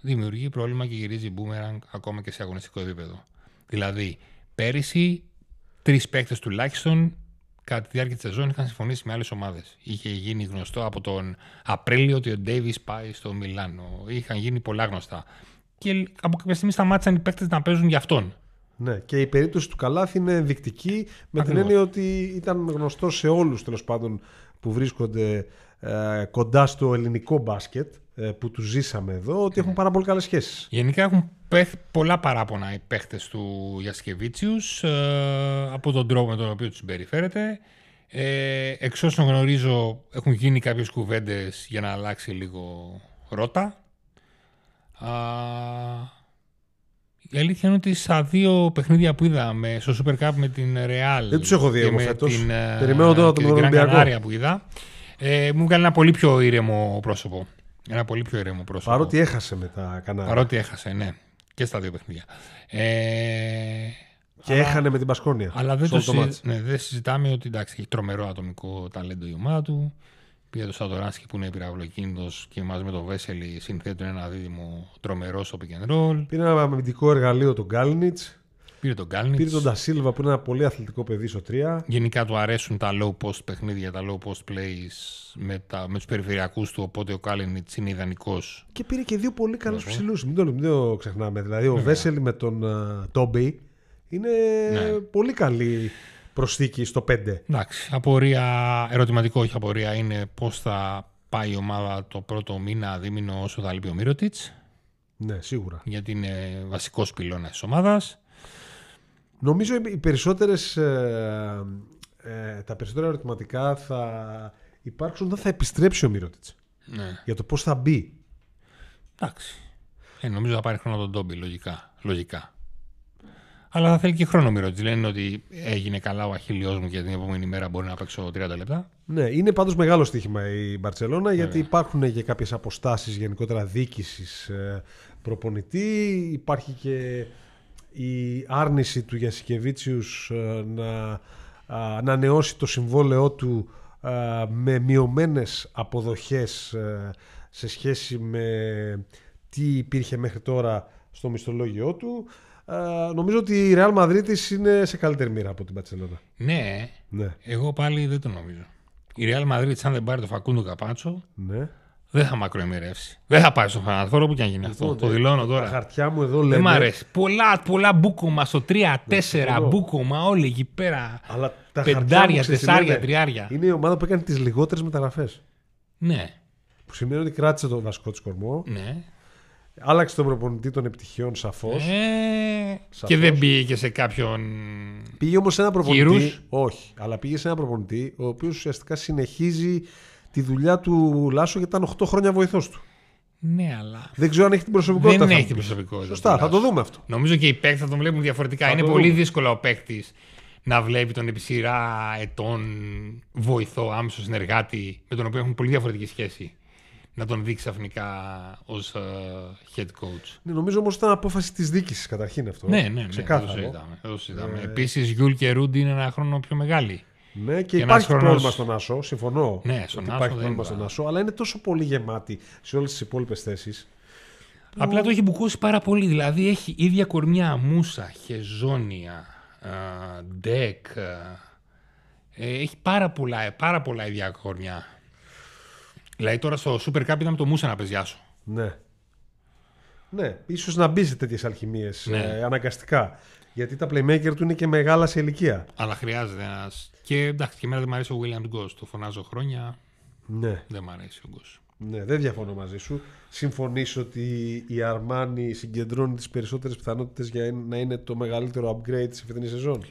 δημιουργεί πρόβλημα και γυρίζει boomerang ακόμα και σε αγωνιστικό επίπεδο. Δηλαδή, πέρυσι τρεις παίκτες τουλάχιστον κατά τη διάρκεια της σεζόν είχαν συμφωνήσει με άλλες ομάδες. Είχε γίνει γνωστό από τον Απρίλιο ότι ο Ντέιβις πάει στο Μιλάνο. Είχαν γίνει πολλά γνωστά. Και από κάποια στιγμή σταμάτησαν οι παίκτες να παίζουν για αυτόν. Ναι, και η περίπτωση του Καλάθι είναι ενδεικτική με την έννοια ότι ήταν γνωστό σε όλους τέλος πάντων που βρίσκονται ε, κοντά στο ελληνικό μπάσκετ ε, που τους ζήσαμε εδώ ότι έχουν ναι. πάρα πολύ καλές σχέσεις. Γενικά έχουν πολλά παράπονα οι παίχτες του Γιασκεβίτσιους ε, από τον τρόπο με τον οποίο τους συμπεριφέρεται. Ε, εξ όσων γνωρίζω έχουν γίνει κάποιες κουβέντες για να αλλάξει λίγο ρότα. Η αλήθεια είναι ότι στα δύο παιχνίδια που είδαμε στο Super Cup με την Real Δεν τους έχω δει εγώ φέτος. Την, Περιμένω τώρα τον Ολυμπιακό. που είδα. Ε, μου έκανε ένα πολύ πιο ήρεμο πρόσωπο. Ένα πολύ πιο ήρεμο πρόσωπο. Παρότι έχασε με τα κανάλια. Παρότι έχασε, ναι. Και στα δύο παιχνίδια. Ε, Και έχανε με την Πασκόνια. Αλλά δεν, σε το όλο το συζη- μάτς. ναι, δεν συζητάμε ότι εντάξει, έχει τρομερό ατομικό ταλέντο η ομάδα του. Πήρε το Σαντοράνσκι που είναι πυραυλοκίνητος και μαζί με τον Βέσελη συνθέτουν ένα δίδυμο τρομερός στο pick and roll. Πήρε ένα αμυντικό εργαλείο τον Γκάλινιτ. Πήρε τον Γκάλνιτ. Πήρε τον Ντασίλβα που είναι ένα πολύ αθλητικό παιδί στο 3. Γενικά του αρέσουν τα low post παιχνίδια, τα low post plays με, τα, με τους περιφερειακούς του, οπότε ο Κάλινιτς είναι ιδανικός. Και πήρε και δύο πολύ καλούς Ναι. ψηλούς. Μην, το- μην το ξεχνάμε. Δηλαδή ο Βέσελ με τον uh, Τόμπι είναι Ναι. πολύ καλή προσθήκη στο 5. Εντάξει, απορία, ερωτηματικό όχι απορία, είναι πώς θα πάει η ομάδα το πρώτο μήνα, δίμηνο όσο θα λείπει ο Μύρωτιτς, Ναι, σίγουρα. γιατί είναι βασικός πυλώνας της ομάδας. Νομίζω οι περισσότερες, ε, ε, τα περισσότερα ερωτηματικά θα υπάρξουν όταν θα επιστρέψει ο Μύρωτιτς. Ναι. Για το πώς θα μπει. Εντάξει. Ε, νομίζω θα πάρει χρόνο τον Ντόμπι, λογικά. λογικά. Αλλά θα θέλει και χρόνο ο Μύρωτιτς. Λένε ότι έγινε καλά ο αχίλιος μου και την επόμενη μέρα μπορεί να παίξω 30 λεπτά. Ναι, είναι πάντως μεγάλο στοίχημα η Μπαρτσελώνα γιατί υπάρχουν και κάποιες αποστάσεις γενικότερα δίκησης ε, προπονητή. Υπάρχει και η άρνηση του Γιασικεβίτσιους ε, να α, ανανεώσει το συμβόλαιό του α, με μειωμένες αποδοχές ε, σε σχέση με τι υπήρχε μέχρι τώρα στο μισθολόγιο του. Α, νομίζω ότι η Real Madrid είναι σε καλύτερη μοίρα από την Μπαρτσελώνα. Ναι, Ναι, εγώ πάλι δεν το νομίζω. Η Real Madrid, αν δεν πάρει το Φακούντο Καπάτσο, ναι. δεν θα μακροημερεύσει. Δεν θα πάει στο φανατφόρο που και αν γίνει αυτό. Το δηλώνω Τα τώρα. χαρτιά μου εδώ Δεν λένε. μ' αρέσει. Πολλά, πολλά μπούκομα στο 3-4 συμφωνώ. μπούκομα όλοι εκεί πέρα. Αλλά τα χαρτιά μου, Πεντάρια, ξέρεις τι τεσσάρια, λένε. τριάρια. Είναι η ομάδα που έκανε τις λιγότερες μεταγραφές. Ναι, Που σημαίνει ότι κράτησε το βασικό της κορμό. ναι. Άλλαξε τον προπονητή των επιτυχιών σαφώς. Ε, Σαφώς. και δεν πήγε και σε κάποιον. Πήγε όμως σε ένα προπονητή. Κύρους. Όχι, αλλά πήγε σε ένα προπονητή ο οποίος ουσιαστικά συνεχίζει τη δουλειά του Λάσο γιατί ήταν 8 χρόνια βοηθός του. Ναι, αλλά. Δεν ξέρω αν έχει την προσωπικότητα. Δεν θα έχει μου την πεις. προσωπικότητα. Σωστά, του θα το Λάσο. δούμε αυτό. Νομίζω και οι παίκτες θα τον βλέπουν διαφορετικά. Θα είναι το πολύ δούμε. δύσκολο ο παίκτης να βλέπει τον επί σειρά ετών βοηθό, άμεσο συνεργάτη, με τον οποίο έχουν πολύ διαφορετική σχέση. Να τον δει ξαφνικά ως head coach. Ναι, νομίζω όμως ήταν απόφαση της διοίκησης καταρχήν αυτό. Ναι, ναι, ναι. Δεν το Ξεκάθαρο. συζητάμε. δεν το συζητάμε. Ε, Επίσης, Γιούλ και Ρούντι είναι ένα χρόνο πιο μεγάλοι. Ναι, και, Και υπάρχει ένας χρόνος- πρόβλημα στον Άσο. Συμφωνώ. Ναι, στον ότι Άσο υπάρχει δεν πρόβλημα είναι στον πράγμα. Άσο, αλλά είναι τόσο πολύ γεμάτη σε όλες τις υπόλοιπες θέσεις. Απλά το έχει μπουκώσει πάρα πολύ. Δηλαδή έχει ίδια κορμιά, μουσα, χεζόνια, α, ντεκ. α, ε, έχει πάρα πολλά, πάρα πολλά ίδια κορμιά. Δηλαδή τώρα στο Super Cup είδαμε το Μούσα να παίζει άσο. Ναι. Ναι, ίσως να μπει σε τέτοιες αλχημίες Ναι. αναγκαστικά. Γιατί τα playmaker του είναι και μεγάλα σε ηλικία. Αλλά χρειάζεται ένα. Και εντάξει, και εμένα δεν μου αρέσει ο William Goss. Το φωνάζω χρόνια. Ναι, Δεν μου αρέσει ο Goss. ναι, δεν διαφωνώ μαζί σου. Συμφωνείς ότι η Αρμάνι συγκεντρώνει τις περισσότερες πιθανότητες για να είναι το μεγαλύτερο upgrade της φετινής σεζόν;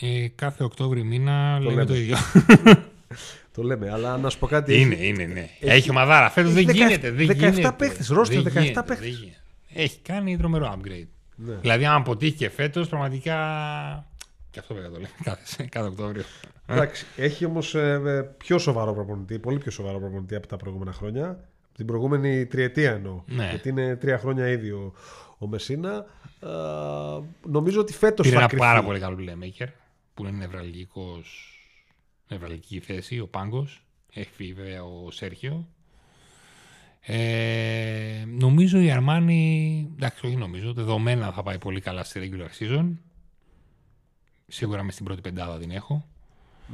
Ε, κάθε Οκτώβρη μήνα λέμε λέμε. το ίδιο. Το λέμε, αλλά να σου πω κάτι. είναι, έχει- είναι, ναι. Έχει, ομαδάρα. Φέτος έχει δεν 17 γίνεται. Δεν 17 γίνεται. παίχτες, roster Δεν 17 γίνεται, παίχτες. δεν γίνεται. Έχει κάνει τρομερό upgrade. Ναι. Δηλαδή, αν αποτύχει και φέτος, πραγματικά. Και αυτό βέβαια το λέμε κάθε, κάθε Οκτώβριο. Εντάξει, έχει όμως ε, πιο σοβαρό προπονητή, πολύ πιο σοβαρό προπονητή από τα προηγούμενα χρόνια. Από την προηγούμενη τριετία εννοώ. Ναι. Γιατί είναι τρία χρόνια ήδη ο, ο Μεσίνα. Α, νομίζω ότι φέτος Πήρε θα ένα κρυφεί. πάρα πολύ καλό playmaker που είναι νευραλγικός, νευραλγική θέση, ο Πάγκος. Έχει φύγει βέβαια ο Σέρχιο. Ε, νομίζω η Αρμάνι, εντάξει όχι νομίζω, δεδομένα θα πάει πολύ καλά στη regular season. Σίγουρα μες στην πρώτη πεντάδα την έχω.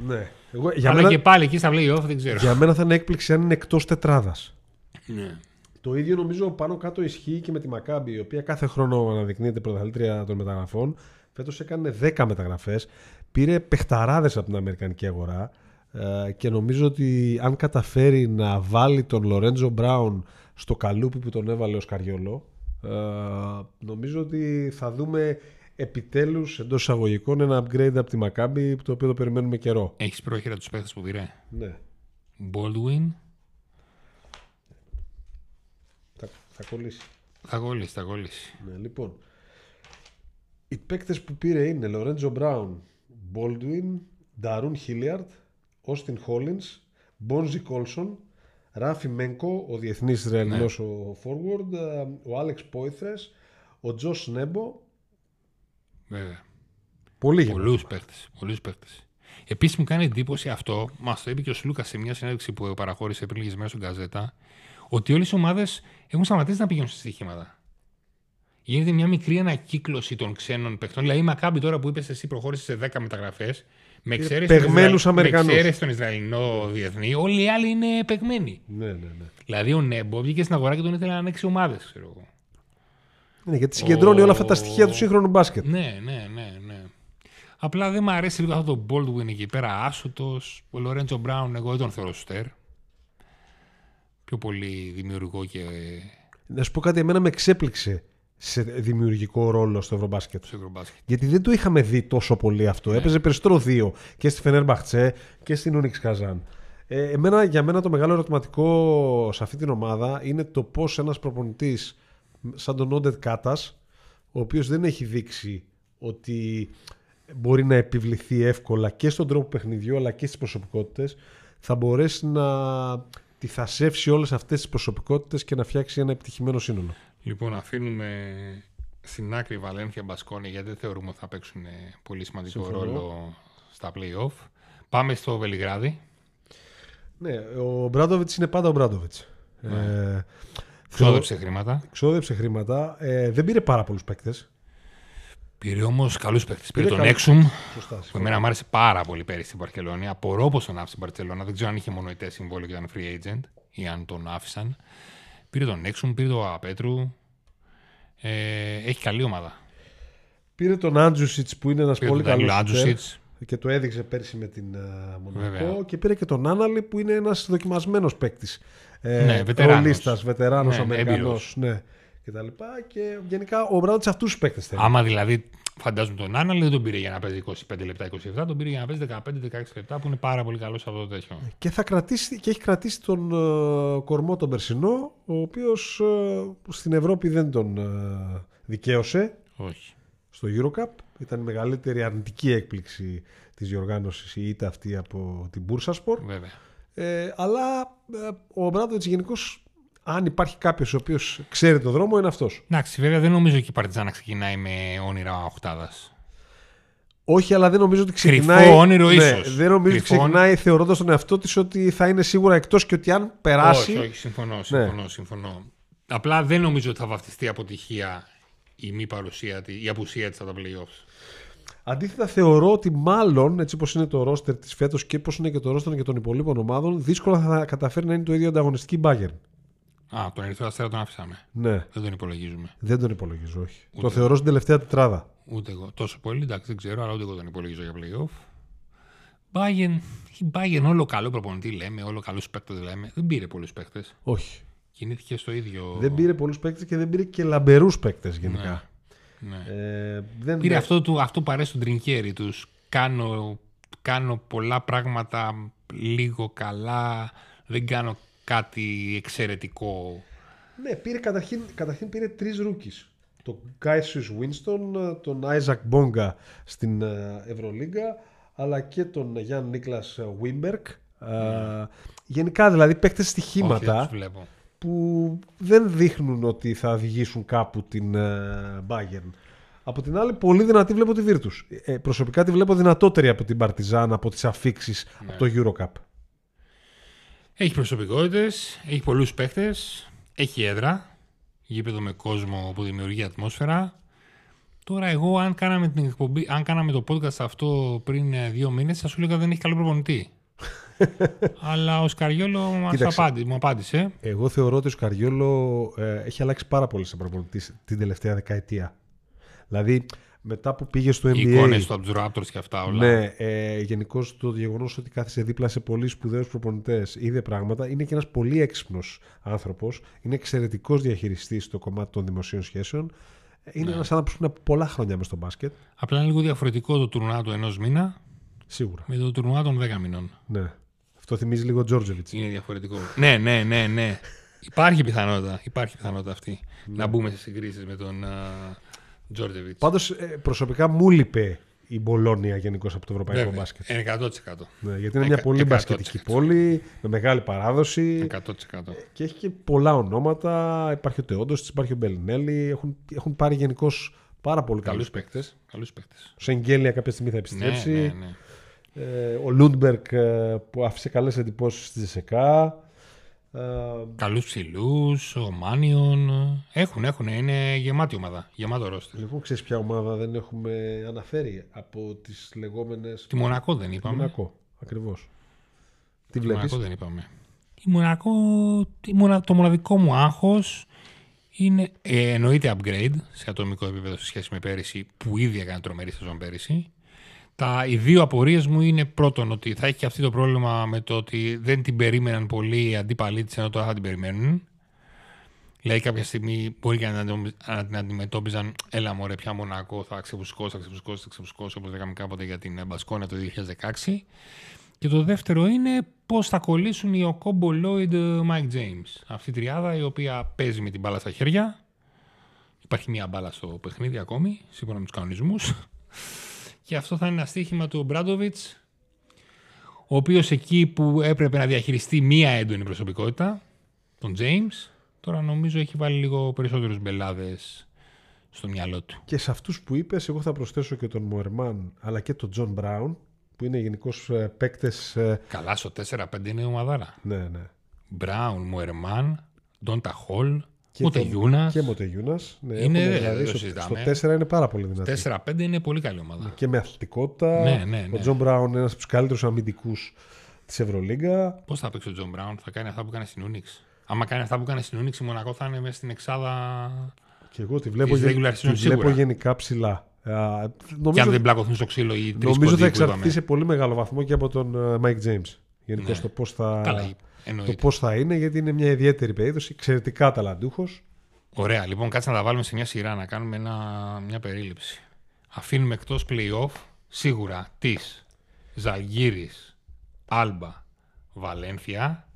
Ναι. Εγώ, για, Αλλά μένα, και πάλι εκεί στα play-off δεν ξέρω. για μένα θα είναι έκπληξη αν είναι εκτός τετράδας. Ναι. Το ίδιο νομίζω πάνω κάτω ισχύει και με τη Μακάμπη, η οποία κάθε χρόνο αναδεικνύεται πρωταθλήτρια των μεταγραφών. Φέτος έκανε 10 μεταγραφές. Πήρε παιχταράδες από την Αμερικανική αγορά. ε, Και νομίζω ότι αν καταφέρει να βάλει τον Λορέντζο Μπράουν στο καλούπι που τον έβαλε ο Σκαριόλο, ε, νομίζω ότι θα δούμε επιτέλους εντός εισαγωγικών ένα upgrade από τη Μακάμπη το οποίο το περιμένουμε καιρό. Έχεις πρόχειρα τους παίχτες που πήρε; Ναι, Baldwin, θα, θα κολλήσει. θα κολλήσει, θα κολλήσει. Ναι, λοιπόν. Οι παίκτες που πήρε είναι Λορέντζο Μπράουν, Baldwin, Νταρούν Χίλιαρτ, Όστιν Χόλινς, Μπόνζι Κόλσον, Ράφι Μένκο, ο διεθνής Ισραηλινός ο forward, ε, ο Άλεξ Πόηθρες, ο Τζος Νέμπο, Βέβαια. Πολύ γενναιόδωρο. Πολλούς παίχτε. Πολλούς παίχτες. Επίσης μου κάνει εντύπωση αυτό, μας το είπε και ο Σλούκας σε μια συνέντευξη που παραχώρησε πριν λίγες μέρες στον Καζέτα, ότι όλες οι ομάδες έχουν σταματήσει να πηγαίνουν σε στοιχήματα. Γίνεται μια μικρή ανακύκλωση των ξένων παιχτών. Δηλαδή, η Μακάμπη τώρα που είπες εσύ προχώρησε σε 10 μεταγραφές, με εξαίρεση τον, πεγμένους Ισραηλ- με Αμερικανούς. εξαίρεση τον Ισραηλινό διεθνή, όλοι οι άλλοι είναι πεγμένοι. Ναι, ναι, ναι. Δηλαδή, ο Νέμπο βγήκε στην αγορά και τον ήθελε να ανοίξει ομάδες, ξέρω εγώ. Ναι, γιατί συγκεντρώνει όλα αυτά τα στοιχεία του σύγχρονου μπάσκετ. Ναι, ναι, ναι, ναι. Απλά δεν μου αρέσει λίγο αυτό το Baldwin εκεί πέρα, άσουτο. Ο Λορέντζο Μπράουν, εγώ δεν τον θεωρώ στέρ. Πιο πολύ δημιουργικό και Να σου πω κάτι, εμένα με εξέπληξε σε δημιουργικό ρόλο στο Ευρωμπάσκετ. στο Ευρωμπάσκετ. Γιατί δεν το είχαμε δει τόσο πολύ αυτό. Έπαιζε περισσότερο δύο και στη Φενέρμπαχτσε και στην Ούνιξ Καζάν. Ε, εμένα, για μένα το μεγάλο ερωτηματικό σε αυτή την ομάδα είναι το πώς ένας προπονητής σαν τον Όντετ Κάτας, ο οποίος δεν έχει δείξει ότι μπορεί να επιβληθεί εύκολα και στον τρόπο παιχνιδιού αλλά και στις προσωπικότητες, θα μπορέσει να τη θασεύσει όλες αυτές τις προσωπικότητες και να φτιάξει ένα επιτυχημένο σύνολο. Λοιπόν, αφήνουμε στην άκρη Βαλένθια Μπασκόνη γιατί δεν θεωρούμε ότι θα παίξουν ε, πολύ σημαντικό Συμφωνώ. ρόλο στα play-off. Πάμε στο Βελιγράδι. Ναι, ο Μπράντοβιτς είναι πάντα ο Μπράντοβιτς. Ε, θεωρώ- Ξόδεψε χρήματα. Ξόδεψε χρήματα. Ε, δεν πήρε πάρα πολλούς παίκτες. Πήρε όμως καλούς παίχτε. Πήρε Πήρε τον καλούς. Έξουμ, Σωστά. που εμένα μου άρεσε πάρα πολύ πέρυσι στην Παρκελόνη. Απορώ πως τον άφησε στην Παρκελόνη. Δεν ξέρω αν είχε μονοητέ συμβόλαιο και ήταν free agent ή αν τον άφησαν. Πήρε τον Έξουμ, πήρε τον Απέτρου. Ε, έχει καλή ομάδα. Πήρε τον Άντζουσιτς που είναι ένας Πήρε πολύ τον Ντανίλο καλός Άντζουσιτς. και το έδειξε πέρσι με την uh, Βέβαια. Μονακό. Και πήρε και τον Άναλη που είναι ένας δοκιμασμένος παίκτης. Ε, Ναι, βετεράνος. ρολίστας, βετεράνος Ναι, Αμερικανός, έμπειρος. Ναι, και τα λοιπά. Και γενικά ο Μπράντοβιτ αυτούς τους παίκτες θέλει. Άμα δηλαδή φαντάζομαι τον Άναλ δεν τον πήρε για να παίζει 25 λεπτά, 27, τον πήρε για να παίζει 15-16 λεπτά που είναι πάρα πολύ καλός σε αυτό το τέτοιο. Και, θα κρατήσει, και έχει κρατήσει τον ε, κορμό τον Περσινό, ο οποίος ε, στην Ευρώπη δεν τον ε, δικαίωσε. Όχι. στο Eurocup. Ήταν η μεγαλύτερη αρνητική έκπληξη της διοργάνωσης η ήττα αυτή από την Bursaspor. Βέβαια. Ε, αλλά ε, ο Μπράντοβιτς γενικώς, αν υπάρχει κάποιος ο οποίος ξέρει το δρόμο, είναι αυτός. Εντάξει, βέβαια δεν νομίζω και η Παρτιζάν να ξεκινάει με όνειρα οχτάδα. Όχι, αλλά δεν νομίζω ότι Κρυφό ξεκινάει. όνειρο ναι, ίσως. Δεν νομίζω ότι Κρυφό ξεκινάει θεωρώντας τον εαυτό της ότι θα είναι σίγουρα εκτός και ότι αν περάσει. Όχι, όχι, συμφωνώ, συμφωνώ, συμφωνώ. Απλά δεν νομίζω ότι θα βαφτιστεί αποτυχία η μη παρουσία, τη- η απουσία της στα playoffs. Αντίθετα, θεωρώ ότι μάλλον έτσι όπως είναι το ρόστερ της φέτος και πώς είναι και το ρόστερ και των υπολείπων ομάδων, δύσκολα θα καταφέρει να είναι το ίδιο ανταγωνιστική η Bayern. Α, τον Ερυθρό Αστέρα τον άφησαμε. Ναι, Δεν τον υπολογίζουμε. δεν τον υπολογίζω, όχι. Το θεωρώ στην τελευταία τετράδα. Ούτε εγώ. Τόσο πολύ, εντάξει, δεν ξέρω, αλλά ούτε εγώ τον υπολογίζω για playoff. Bayern, η Bayern όλο καλό προπονητή λέμε, όλο καλούς παίκτες λέμε. Δεν πήρε πολλούς παίκτες. Όχι. Κινήθηκε στο ίδιο. Δεν πήρε πολλούς παίκτες και δεν πήρε και λαμπερούς παίκτες γενικά. Ναι. Ε, δεν Πήρε αυτό, του, αυτό που αρέσει στον Τρινκιέρι τους. Κάνω, κάνω πολλά πράγματα λίγο καλά. Δεν κάνω κάτι εξαιρετικό. Ναι, πήρε καταρχήν, καταρχήν πήρε τρεις rookie. Τον Cassius Winston, τον Isaac Bonga στην ε, Ευρωλίγκα, αλλά και τον Γιαν Νίκλας Βίμπεργκ. γενικά δηλαδή παίκτες Όχι, δεν στοιχήματα τους βλέπω. που δεν δείχνουν ότι θα οδηγήσουν κάπου την ε, Bayern. Από την άλλη, πολύ δυνατή βλέπω τη Virtus. Ε, προσωπικά τη βλέπω δυνατότερη από την Partizan, από τις αφήξεις από το Eurocup. Έχει προσωπικότητες, έχει πολλούς παίχτε, έχει έδρα. Γήπεδο με κόσμο που δημιουργεί ατμόσφαιρα. Τώρα, εγώ, αν κάναμε, την εκπομπή, αν κάναμε το podcast αυτό πριν ε, δύο μήνες, θα σου έλεγα δεν έχει καλό προπονητή. Αλλά ο Σκαριόλο μας Κοίταξε. απάντη, μου απάντησε. Εγώ θεωρώ ότι ο Σκαριόλο ε, έχει αλλάξει πάρα πολύ σαν προπονητής την τελευταία δεκαετία. Δηλαδή, μετά που πήγε στο NBA. Οι εικόνες του από του Raptors και αυτά όλα. Ναι, ε, γενικώς το γεγονός ότι κάθισε δίπλα σε πολύ σπουδαίους προπονητές, είδε πράγματα. Είναι και ένας πολύ έξυπνος άνθρωπος. Είναι εξαιρετικός διαχειριστής στο κομμάτι των δημοσίων σχέσεων. Είναι Ναι. ένας άνθρωπος που είναι από πολλά χρόνια μες στο μπάσκετ. Απλά είναι λίγο διαφορετικό το τουρνουά του ενός μήνα Σίγουρα. με το τουρνουά των 10 μηνών. Ναι. Αυτό θυμίζει λίγο Τζόρτζεβιτς. Είναι διαφορετικό. ναι, ναι, ναι, ναι. Υπάρχει πιθανότητα, υπάρχει πιθανότητα αυτή να μπούμε σε συγκρίσεις με τον Τζόρτεβιτ. Πάντως, προσωπικά μου λείπε η Μπολόνια γενικώς από το ευρωπαϊκό μπάσκετ. Είναι 100%. Ναι, γιατί είναι μια Εκα- πολύ 100%. μπασκετική πόλη, με μεγάλη παράδοση 100%. και έχει και πολλά ονόματα. Υπάρχει ο Τεόντος, υπάρχει ο Μπελινέλη. Έχουν, έχουν πάρει γενικώς Πάρα πολύ καλούς παίκτες. Καλούς παίκτες. Ο Σενγκέλια κάποια στιγμή θα επιστρέψει. Ναι, ναι, ναι. Ε, ο Λούντμπεργκ ε, που άφησε καλές εντυπώσεις στη ΤΣΣΚΑ. Ε, Καλούς ψηλούς, ο Μάνιον. Έχουν, έχουν. Είναι γεμάτη ομάδα. Γεμάτο ρόστερ. λοιπόν, ξέρεις ποια ομάδα δεν έχουμε αναφέρει από τις λεγόμενες. Τη Μονακό δεν είπαμε. Μονακό. Ακριβώς. Τι Τη βλέπεις; Μονακό δεν είπαμε. Η Μονακό, η μονα- το μοναδικό μου άγχος είναι ε, εννοείται upgrade σε ατομικό επίπεδο σε σχέση με πέρυσι που ήδη έκανε τρομερή σεζόν πέρυσι. Τα, οι δύο απορίες μου είναι πρώτον ότι θα έχει και αυτή το πρόβλημα με το ότι δεν την περίμεναν πολύ οι αντίπαλοι της ενώ τώρα θα την περιμένουν. Δηλαδή κάποια στιγμή μπορεί και να την αντιμετω- να την αντιμετώπιζαν έλα μωρέ πια Μονακό θα ξεφουσκώσει, θα ξεφουσκώσει, θα ξεφουσκώσει όπως λέγαμε κάποτε για την ε, Μπασκόνια το 2016. Και το δεύτερο είναι πώς θα κολλήσουν οι Οκόμπο Λόιντ Mike James. Αυτή η τριάδα η οποία παίζει με την μπάλα στα χέρια. Υπάρχει μία μπάλα στο παιχνίδι ακόμη, σύμφωνα με τους κανονισμούς. Και αυτό θα είναι ένα στοίχημα του Ομπράντοβιτς, ο οποίος εκεί που έπρεπε να διαχειριστεί μία έντονη προσωπικότητα, τον James, τώρα νομίζω έχει βάλει λίγο περισσότερους μπελάδες στο μυαλό του. Και σε αυτούς που είπες, εγώ θα προσθέσω και τον Μοερμάν αλλά και τον Τζον Μπράουν που είναι γενικώς παίκτες. Καλά, στο 4-5 είναι ομαδάρα. Ναι, ναι. Μπράουν, Μουερμάν, Ντόντα Χολ, Και ούτε τον- Γιούνας. Και Μοτεγιούνας. Ναι, Είναι, έχουν δεν δηλαδή, το στο, συζητάμε. στο 4 είναι πάρα πολύ δυνατή. 4-5 είναι πολύ καλή ομάδα. Και με αθλητικότητα. Ναι, ναι, ναι. Ο Τζον Μπράουν είναι ένας από τους καλύτερους αμυντικούς της Ευρωλίγκας. Πώς θα παίξει ο Τζον Μπράουν, θα κάνει αυτά που έκανε στην Ούνιξ; Άμα κάνει αυτά που έκανε στην Ούνιξ, η Μονακό θα είναι μέσα στην εξάδα. Και εγώ τη βλέπω, Της γε- regular τη season βλέπω σίγουρα. γενικά ψηλά. Α, Και νομίζω αν δεν πλακωθούν στο ξύλο οι τρεις νομίζω θα που εξαρτηθεί είπαμε. σε πολύ μεγάλο βαθμό και από τον ε, Mike James. Γενικώς Ναι. το πώς θα, Καλά, το εννοείται. πώς θα είναι, γιατί είναι μια ιδιαίτερη περίπτωση. Εξαιρετικά ταλαντούχος. Ωραία, λοιπόν, κάτσε να τα βάλουμε σε μια σειρά, να κάνουμε ένα, μια περίληψη. Αφήνουμε εκτός playoff σίγουρα της Ζαλγύρη, Άλμπα, Βαλένθια,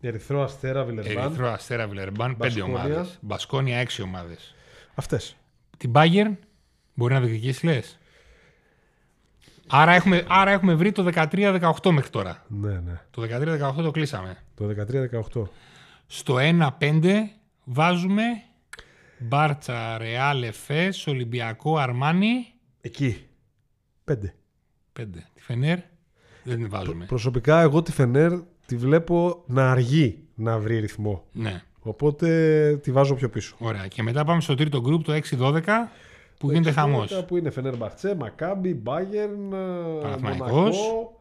Ερυθρό Αστέρα Βιλερμπάν. Ερυθρό Αστέρα Βιλερμπάν, πέντε Μπασκόνια. ομάδες. Μπασκόνια, έξι ομάδες. Αυτές. Την Bayern μπορεί να διεκδικήσεις, λες; Άρα έχουμε, άρα έχουμε βρει το 13-18 μέχρι τώρα. Ναι, ναι. Το 13-18 το κλείσαμε. Το 13-18. Στο 1-5 βάζουμε Μπάρτσα, Ρεάλ, Εφές, Ολυμπιακό, Αρμάνι. Εκεί. Πέντε. 5. Τη Φενέρ δεν την βάζουμε. Προσωπικά εγώ τη Φενέρ τη βλέπω να αργεί να βρει ρυθμό. Ναι, Οπότε τη βάζω πιο πίσω. ωραία. Και μετά πάμε στο τρίτο γκρουπ, το 6-12, που γίνεται χαμός. Που είναι Φενέρ Μπαχτσέ, Μακάμπι, Μπάγερν, Παναθηναϊκός. Μονακό,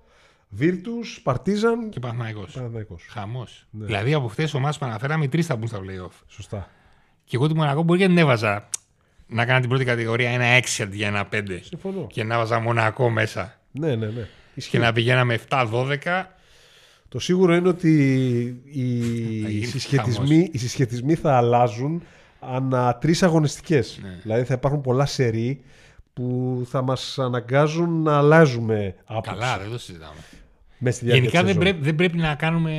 Βίρτους, Παρτίζαν. Και Παναθηναϊκός. Παναθηναϊκός. Χαμός. Ναι. Δηλαδή από αυτέ τι ομάδε που αναφέραμε, οι τρεις θα μπουν στα playoff. Σωστά. Και εγώ τη Μονακό μπορεί και την έβαζα να κάνω την πρώτη κατηγορία ένα 6 αντί για ένα 5. Συμφωνώ. Και να βάζα Μονακό μέσα. Ναι, ναι, ναι. Ισχύει. Και να πηγαίναμε 7-12. Το σίγουρο είναι ότι οι, Θα γίνει συσχετισμοί, οι συσχετισμοί θα αλλάζουν ανά τρεις αγωνιστικές. Ναι. Δηλαδή θα υπάρχουν πολλά σερί που θα μας αναγκάζουν να αλλάζουμε άποψη Καλά, δεν το συζητάμε. μέσα στη διάρκεια Γενικά της δεν σεζόν. πρέπει, δεν πρέπει να κάνουμε.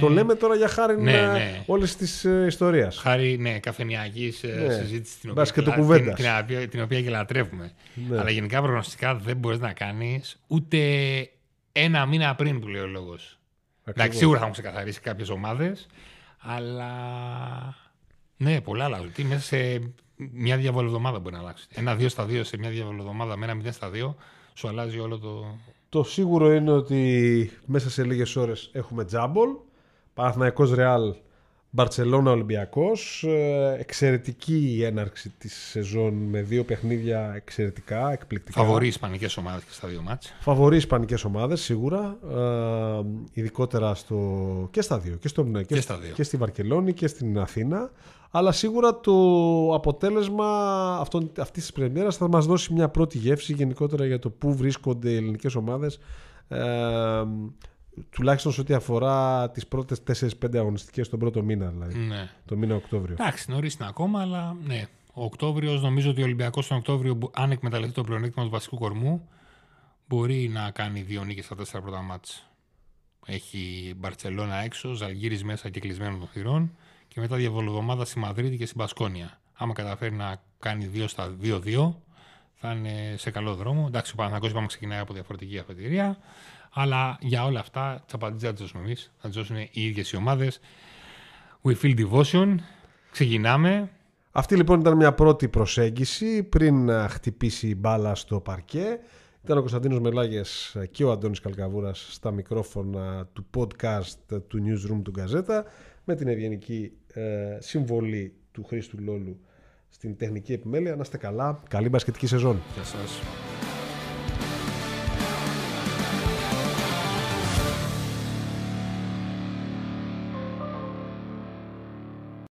Το λέμε τώρα για χάρη Ναι, ναι, ναι. όλης της ε, ιστορίας. Χάρη ναι, καφενειακή Ναι. συζήτηση την οποία, Μπασκετοκουβέντας. την, την, οποία- την οποία και λατρεύουμε. Ναι. Αλλά γενικά προγνωστικά δεν μπορείς να κάνεις ούτε ένα μήνα πριν που λέει ο λόγος. Εντάξει, σίγουρα θα έχουν ξεκαθαρίσει κάποιες ομάδες, αλλά. Ναι, πολλά αλλάζουν. Τι μέσα σε μια διαβολοβδομάδα μπορεί να αλλάξει. Ένα 2 στα 2 σε μια διαβολοβδομάδα με ένα 0 στα 2 σου αλλάζει όλο το. Το σίγουρο είναι ότι μέσα σε λίγες ώρες έχουμε τζάμπολ. Παναθηναϊκός Ρεάλ, Μπαρτσελώνα Ολυμπιακός. Ε, Εξαιρετική η έναρξη της σεζόν με δύο παιχνίδια εξαιρετικά, εκπληκτικά. Φαβορεί ισπανικές ομάδες και στα δύο μάτια. Φαβορεί ισπανικές ομάδες σίγουρα. Ε, ειδικότερα στο, και στα δύο. Και, στον, και, Και στα δύο. και στη Βαρκελόνη και στην Αθήνα. Αλλά σίγουρα το αποτέλεσμα αυτών, αυτής της πρεμιέρας θα μας δώσει μια πρώτη γεύση γενικότερα για το πού βρίσκονται οι ελληνικές ομάδες ε, τουλάχιστον σε ό,τι αφορά τις πρώτες 4-5 αγωνιστικές τον πρώτο μήνα δηλαδή, Ναι. το μήνα Οκτώβριο. Εντάξει, νωρίς είναι ακόμα, αλλά ναι. Ο Οκτώβριος, νομίζω ότι ο Ολυμπιακός τον Οκτώβριο, μπο- αν εκμεταλλευτεί το πλεονέκτημα του βασικού κορμού, μπορεί να κάνει δύο νίκες στα τέσσερα πρώτα μάτς. Έχει Μπαρσελόνα έξω, Ζαλγίρις μέσα και κλεισμένο των θυρών και μετά διαβολοβδομάδα στη Μαδρίτη και στην Πασκόνια. Άμα καταφέρει να κάνει δύο στα 2-2, θα είναι σε καλό δρόμο. Εντάξει, ο Παναθηναϊκός είπαμε ξεκινάει από διαφορετική αφετηρία, αλλά για όλα αυτά τι απαντήσεις θα τι δώσουμε εμείς. Θα τις δώσουν οι ίδιες οι ομάδες. We feel devotion. Ξεκινάμε. Αυτή λοιπόν ήταν μια πρώτη προσέγγιση πριν χτυπήσει η μπάλα στο παρκέ. Ήταν ο Κωνσταντίνος Μελάγες και ο Αντώνης Καλκαβούρας στα μικρόφωνα του podcast του Newsroom του Γκαζέτα με την ευγενική ε, συμβολή του Χρήστου Λόλου στην τεχνική επιμέλεια. Να είστε καλά. Καλή μπασκετική σεζόν. Γεια σας.